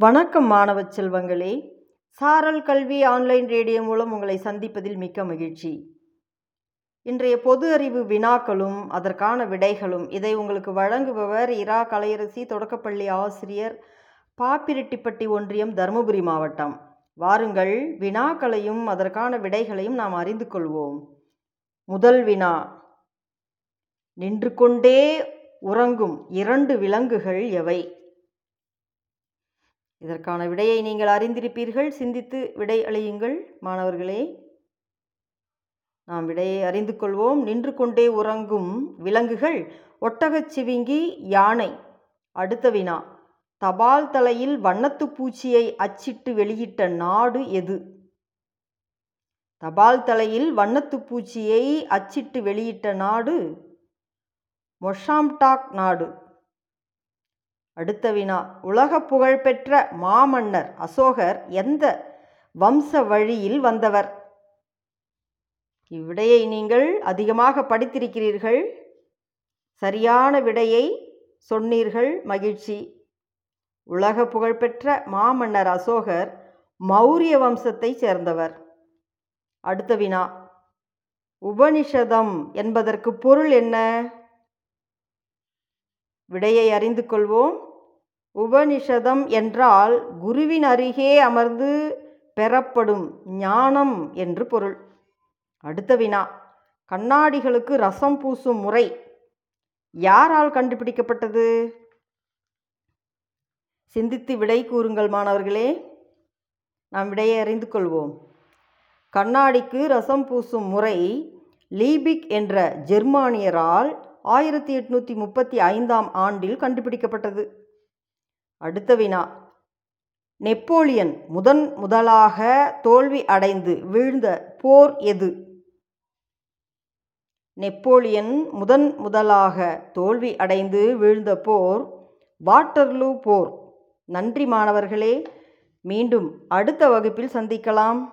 வணக்கம் மாணவ செல்வங்களே. சாரல் கல்வி ஆன்லைன் ரேடியோ மூலம் உங்களை சந்திப்பதில் மிக்க மகிழ்ச்சி. இன்றைய பொது அறிவு வினாக்களும் அதற்கான விடைகளும் இதை உங்களுக்கு வழங்குபவர் இரா கலையரசி தொடக்கப்பள்ளி ஆசிரியர் பாப்பிரெட்டிப்பட்டி ஒன்றியம் தருமபுரி மாவட்டம். வாருங்கள் வினாக்களையும் அதற்கான விடைகளையும் நாம் அறிந்து கொள்வோம். முதல் வினா. நின்று கொண்டே உறங்கும் இரண்டு விலங்குகள் எவை? இதற்கான விடையை நீங்கள் அறிந்திருப்பீர்கள். சிந்தித்து விடை அளியுங்கள் மாணவர்களே. நாம் விடையை அறிந்து கொள்வோம். நின்று கொண்டே உறங்கும் விலங்குகள் ஒட்டகச் சிவிங்கி யானை அடுத்த வினா. தபால் தலையில் வண்ணத்து பூச்சியை அச்சிட்டு வெளியிட்ட நாடு எது? தபால் தலையில் வண்ணத்து பூச்சியை அச்சிட்டு வெளியிட்ட நாடு மொஷாம்டாக் நாடு. அடுத்த வினா. உலக புகழ்பெற்ற மாமன்னர் அசோகர் எந்த வம்ச வழியில் வந்தவர்? இவ்விடையை நீங்கள் அதிகமாக படித்திருக்கிறீர்கள். சரியான விடையை சொன்னீர்கள் மகிழ்ச்சி. உலக புகழ்பெற்ற மாமன்னர் அசோகர் மௌரிய வம்சத்தைச் சேர்ந்தவர். அடுத்த வினா. உபனிஷதம் என்பதற்கு பொருள் என்ன? விடையை அறிந்து கொள்வோம். உபனிஷதம் என்றால் குருவின் அருகே அமர்ந்து பெறப்படும் ஞானம் என்று பொருள். அடுத்த வினா. கண்ணாடிகளுக்கு ரசம் பூசும் முறை. யாரால் கண்டுபிடிக்கப்பட்டது? சிந்தித்து விடை கூறுங்கள் மாணவர்களே. நாம் விடையை அறிந்து கொள்வோம். கண்ணாடிக்கு ரசம் பூசும் முறை லீபிக் என்ற ஜெர்மானியரால் ஆயிரத்தி எட்நூற்றி முப்பத்தி ஐந்தாம் ஆண்டில் கண்டுபிடிக்கப்பட்டது. அடுத்த வினா. நெப்போலியன் முதன் முதலாக தோல்வி அடைந்து வீழ்ந்த போர் எது? நெப்போலியன் முதன் முதலாக தோல்வி அடைந்து வீழ்ந்த போர் வாட்டர்லூ போர். நன்றி மாணவர்களே மீண்டும் அடுத்த வகுப்பில் சந்திக்கலாம்.